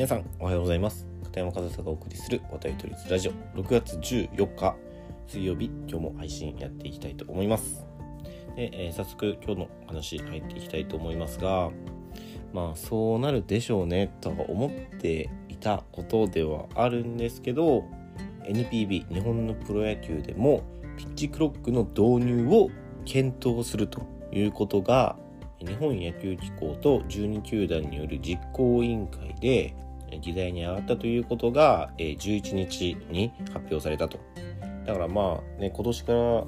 皆さんおはようございます。片山和沙がお送りする話題取りラジオ。6月14日水曜日今日も配信やっていきたいと思います。で、えー、早速今日の話入っていきたいと思いますがまあそうなるでしょうねとは思っていたことではあるんですけど NPB 日本のプロ野球でもピッチクロックの導入を検討するということが日本野球機構と12球団による実行委員会で議題に上がったということがえ11日に発表されたと。だからまあね、今年から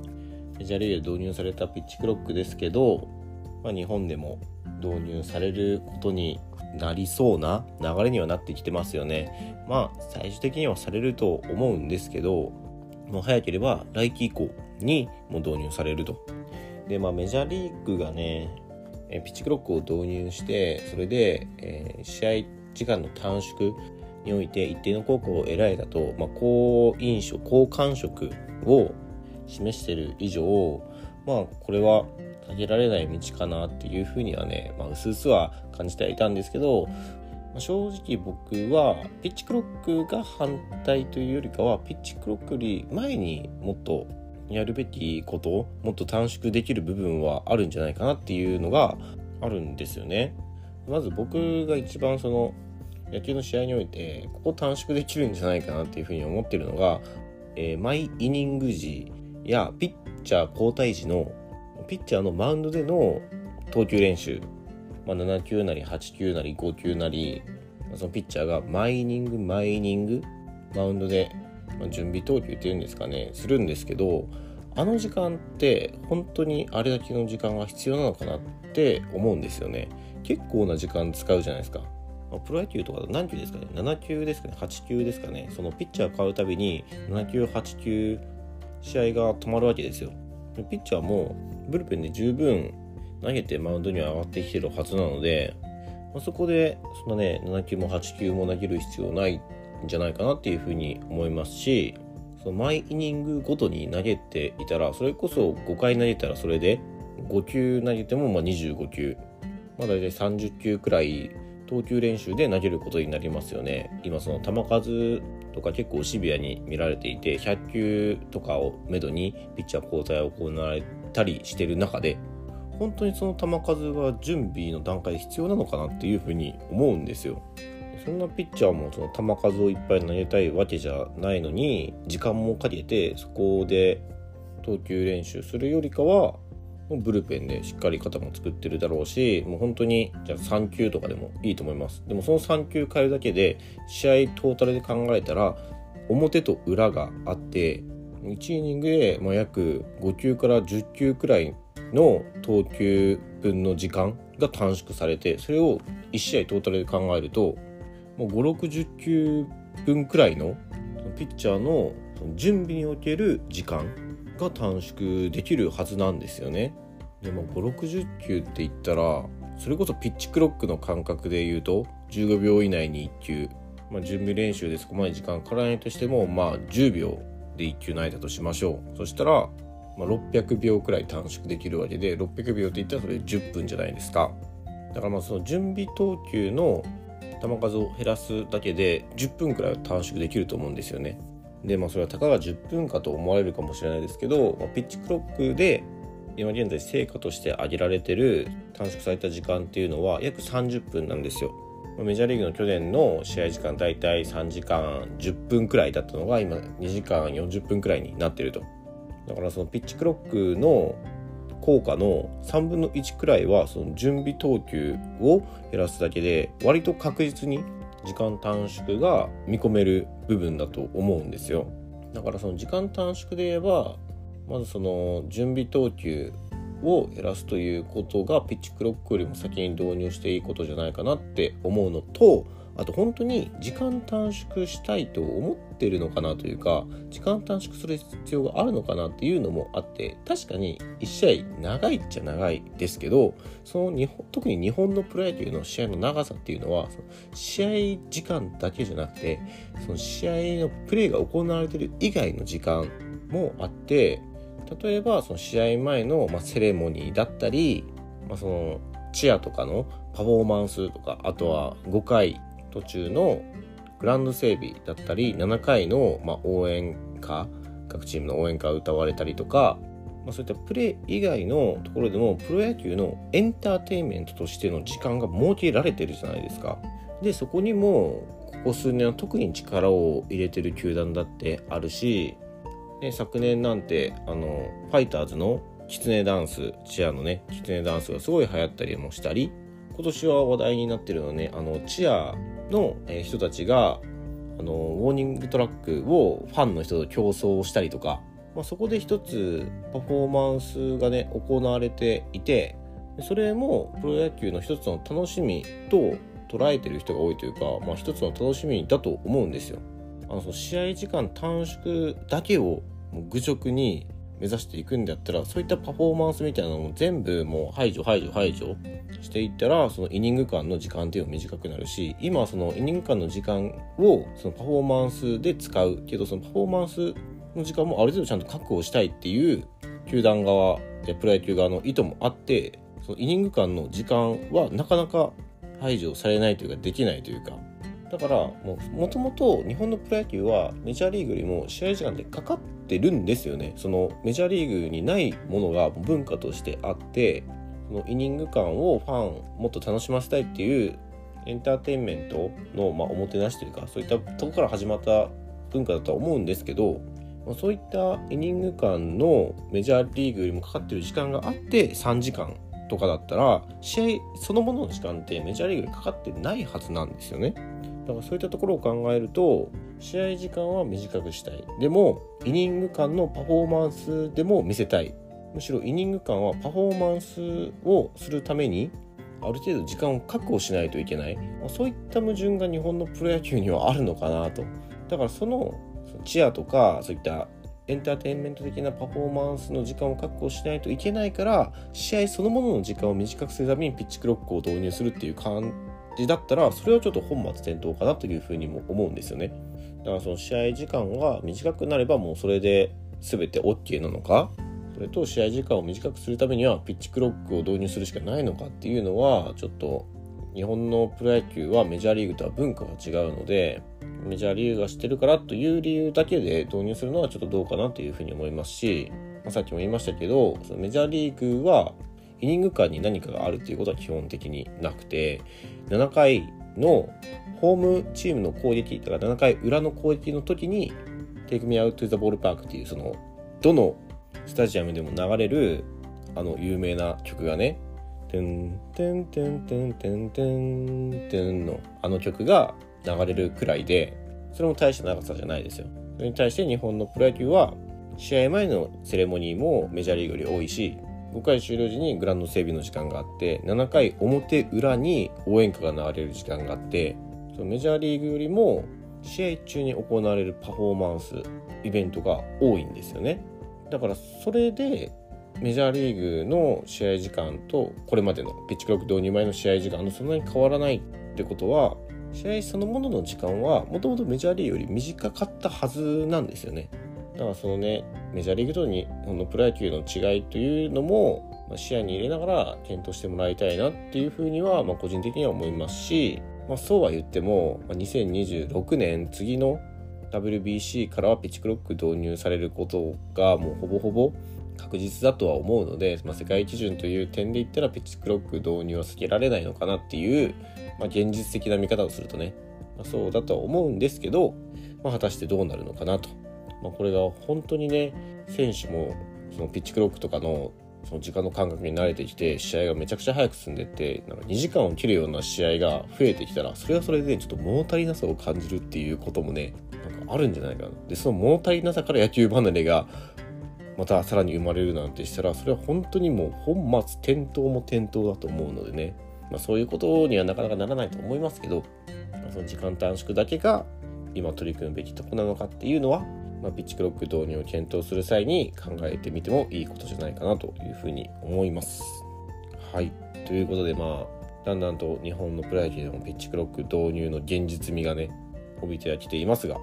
メジャーリーグで導入されたピッチクロックですけど、まあ、日本でも導入されることになりそうな流れにはなってきてますよね。まあ最終的にはされると思うんですけど、もう早ければ来季以降にも導入されると。でまあメジャーリーグがね、ピッチクロックを導入してそれで、えー、試合時間の短縮において一定の効果を得られたと、まあ、好印象好感触を示している以上まあこれは避けられない道かなっていうふうにはね、まあ、薄々は感じてはいたんですけど、まあ、正直僕はピッチクロックが反対というよりかはピッチクロックより前にもっとやるべきことをもっと短縮できる部分はあるんじゃないかなっていうのがあるんですよね。まず僕が一番その野球の試合においてここ短縮できるんじゃないかなっていうふうに思ってるのが、えー、マイニング時やピッチャー交代時のピッチャーのマウンドでの投球練習、まあ、7球なり8球なり5球なりそのピッチャーがマイニングマイニングマウンドでま、準備投球っていうんですかねするんですけどあの時間って本当にあれだけの時間が必要なのかなって思うんですよね。結構な時間使うじゃないですか、まあ、プロ野球とか何球ですかね？7球ですかね？8球ですかね？そのピッチャー変わるたびに7球8球試合が止まるわけですよ。ピッチャーもブルペンで十分投げてマウンドには上がってきてるはずなので、まあ、そこでそんなね7球も8球も投げる必要ないんじゃないかなっていうふうに思いますしその毎イニングごとに投げていたらそれこそ5回投げたらそれで5球投げてもまあ25球、まあ、大体30球くらい投球練習で投げることになりますよね今その球数とか結構シビアに見られていて100球とかをめどにピッチャー交代を行われたりしてる中で本当にその球数は準備の段階で必要なのかなっていうふうに思うんですよ。そんなピッチャーもその球数をいっぱい投げたいわけじゃないのに時間もかけてそこで投球練習するよりかはブルペンでしっかり肩も作ってるだろうしもう本当にじゃあ3球とかでもいいと思います。でもその3球変えるだけで試合トータルで考えたら表と裏があって1イニングでま約5球から10球くらいの投球分の時間が短縮されてそれを1試合トータルで考えるともう560球分くらいのピッチャーの準備における時間が短縮できるはずなんですよね。でも560球って言ったらそれこそピッチクロックの感覚で言うと15秒以内に1球、まあ、準備練習でそこまで時間かからないとしてもまあ10秒で1球投げたとしましょうそしたら、まあ、600秒くらい短縮できるわけで600秒って言ったらそれ10分じゃないですかだからまあその準備投球の球数を減らすだけで10分くらいは短縮できると思うんですよね。でまあそれはたかが10分かと思われるかもしれないですけど、まあ、ピッチクロックで今現在成果として挙げられてる短縮された時間っていうのは約30分なんですよ。メジャーリーグの去年の試合時間大体3時間10分くらいだったのが今2時間40分くらいになっていると。だからそのピッチクロックの効果の3分の1くらいはその準備投球を減らすだけで割と確実に時間短縮が見込める部分だと思うんですよ。だからその時間短縮で言えばまずその準備投球を減らすということがピッチクロックよりも先に導入していいことじゃないかなって思うのとあと本当に時間短縮したいと思ってるのかなというか時間短縮する必要があるのかなっていうのもあって確かに1試合長いっちゃ長いですけどその日本特に日本のプロ野球の試合の長さっていうのはその試合時間だけじゃなくてその試合のプレーが行われてる以外の時間もあって例えばその試合前の、まセレモニーだったり、まあ、そのチアとかのパフォーマンスとかあとは5回途中のグラウンド整備だったり7回の、ま、応援歌各チームの応援歌を歌われたりとか、まあ、そういったプレー以外のところでもプロ野球のエンターテインメントとしての時間が設けられてるじゃないですか。でそこにもここ数年は特に力を入れてる球団だってあるし昨年なんてあのファイターズのキツネダンスチアのねキツネダンスがすごい流行ったりもしたり今年は話題になってるのはねあのチアの人たちがあのウォーニングトラックをファンの人と競争したりとか、まあ、そこで一つパフォーマンスがね行われていてそれもプロ野球の一つの楽しみと捉えてる人が多いというか、まあ、一つの楽しみだと思うんですよ。あのその試合時間短縮だけを愚直に目指していくんだったらそういったパフォーマンスみたいなのも全部もう排除排除排除していったらそのイニング間の時間っていうのも短くなるし今そのイニング間の時間をそのパフォーマンスで使うけどそのパフォーマンスの時間もある程度ちゃんと確保したいっていう球団側でプロ野球側の意図もあってそのイニング間の時間はなかなか排除されないというかできないというか。だからもともと日本のプロ野球はメジャーリーグよりも試合時間でかかっててるんですよねそのメジャーリーグにないものが文化としてあってそのイニング感をファンもっと楽しませたいっていうエンターテインメントの、まあ、おもてなしというかそういったとこから始まった文化だとは思うんですけどまあそういったイニング間のメジャーリーグよりもかかってる時間があって3時間とかだったら試合そのものの時間ってメジャーリーグにかかってないはずなんですよね。だからそういったところを考えると試合時間は短くしたい。でもイニング間のパフォーマンスでも見せたい。むしろイニング間はパフォーマンスをするためにある程度時間を確保しないといけない。そういった矛盾が日本のプロ野球にはあるのかなと。だからそのチアとかそういったエンターテインメント的なパフォーマンスの時間を確保しないといけないから試合そのものの時間を短くするためにピッチクロックを導入するっていう感じだったらそれはちょっと本末転倒かなというふうにも思うんですよね。だからその試合時間が短くなればもうそれで全て OK なのか。それと試合時間を短くするためにはピッチクロックを導入するしかないのかっていうのはちょっと日本のプロ野球はメジャーリーグとは文化が違うのでメジャーリーグがしてるからという理由だけで導入するのはちょっとどうかなというふうに思いますし、まあ、さっきも言いましたけどそのメジャーリーグはイニング間に何かがあるっていうことは基本的になくて7回のホームチームの攻撃だか7回裏の攻撃の時に「Take Me Out to the Ball Park」っていうそのどのスタジアムでも流れるあの有名な曲がね「てんてんてんてんてんてんてん」のあの曲が流れるくらいでそれも大した長さじゃないですよ。それに対して日本のプロ野球は試合前のセレモニーもメジャーリーグより多いし5回終了時にグラウンド整備の時間があって7回表裏に応援歌が流れる時間があってそのメジャーリーグよりも試合中に行われるパフォーマンスイベントが多いんですよね。だからそれでメジャーリーグの試合時間とこれまでのピッチクロック導入前の試合時間のそんなに変わらないってことは試合そのものの時間はもともとメジャーリーグより短かったはずなんですよね。だからそのねメジャーリーグと日本のプロ野球の違いというのも、視野に入れながら検討してもらいたいなっていうふうには、まあ、個人的には思いますし、まあ、そうは言っても、まあ、2026年次の WBC からはピッチクロック導入されることがもうほぼほぼ確実だとは思うので、まあ、世界基準という点で言ったらピッチクロック導入は避けられないのかなっていう、まあ、現実的な見方をするとね、まあ、そうだとは思うんですけど、まあ、果たしてどうなるのかなと。まあ、これが本当にね選手もそのピッチクロックとかのその時間の感覚に慣れてきて試合がめちゃくちゃ早く進んでってなんか2時間を切るような試合が増えてきたらそれはそれでちょっと物足りなさを感じるっていうこともねなんかあるんじゃないかな。でその物足りなさから野球離れがまたさらに生まれるなんてしたらそれは本当にもう本末転倒も転倒だと思うのでね、まあ、そういうことにはなかなかならないと思いますけど、まあ、その時間短縮だけが今取り組むべきとこなのかっていうのはまあ、ピッチクロック導入を検討する際に考えてみてもいいことじゃないかなというふうに思います。はい。ということで、まあ、だんだんと日本のプロ野球でもピッチクロック導入の現実味がね、帯びてはきていますが、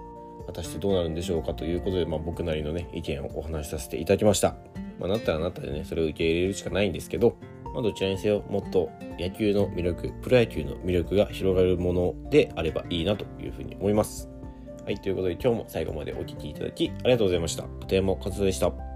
果たしてどうなるんでしょうかということで、まあ、僕なりのね、意見をお話しさせていただきました。まあ、なったらなったでね、それを受け入れるしかないんですけど、まあ、どちらにせよもっと野球の魅力プロ野球の魅力が広がるものであればいいなというふうに思いますはいということで今日も最後までお聴きいただきありがとうございました。片山和夫でした。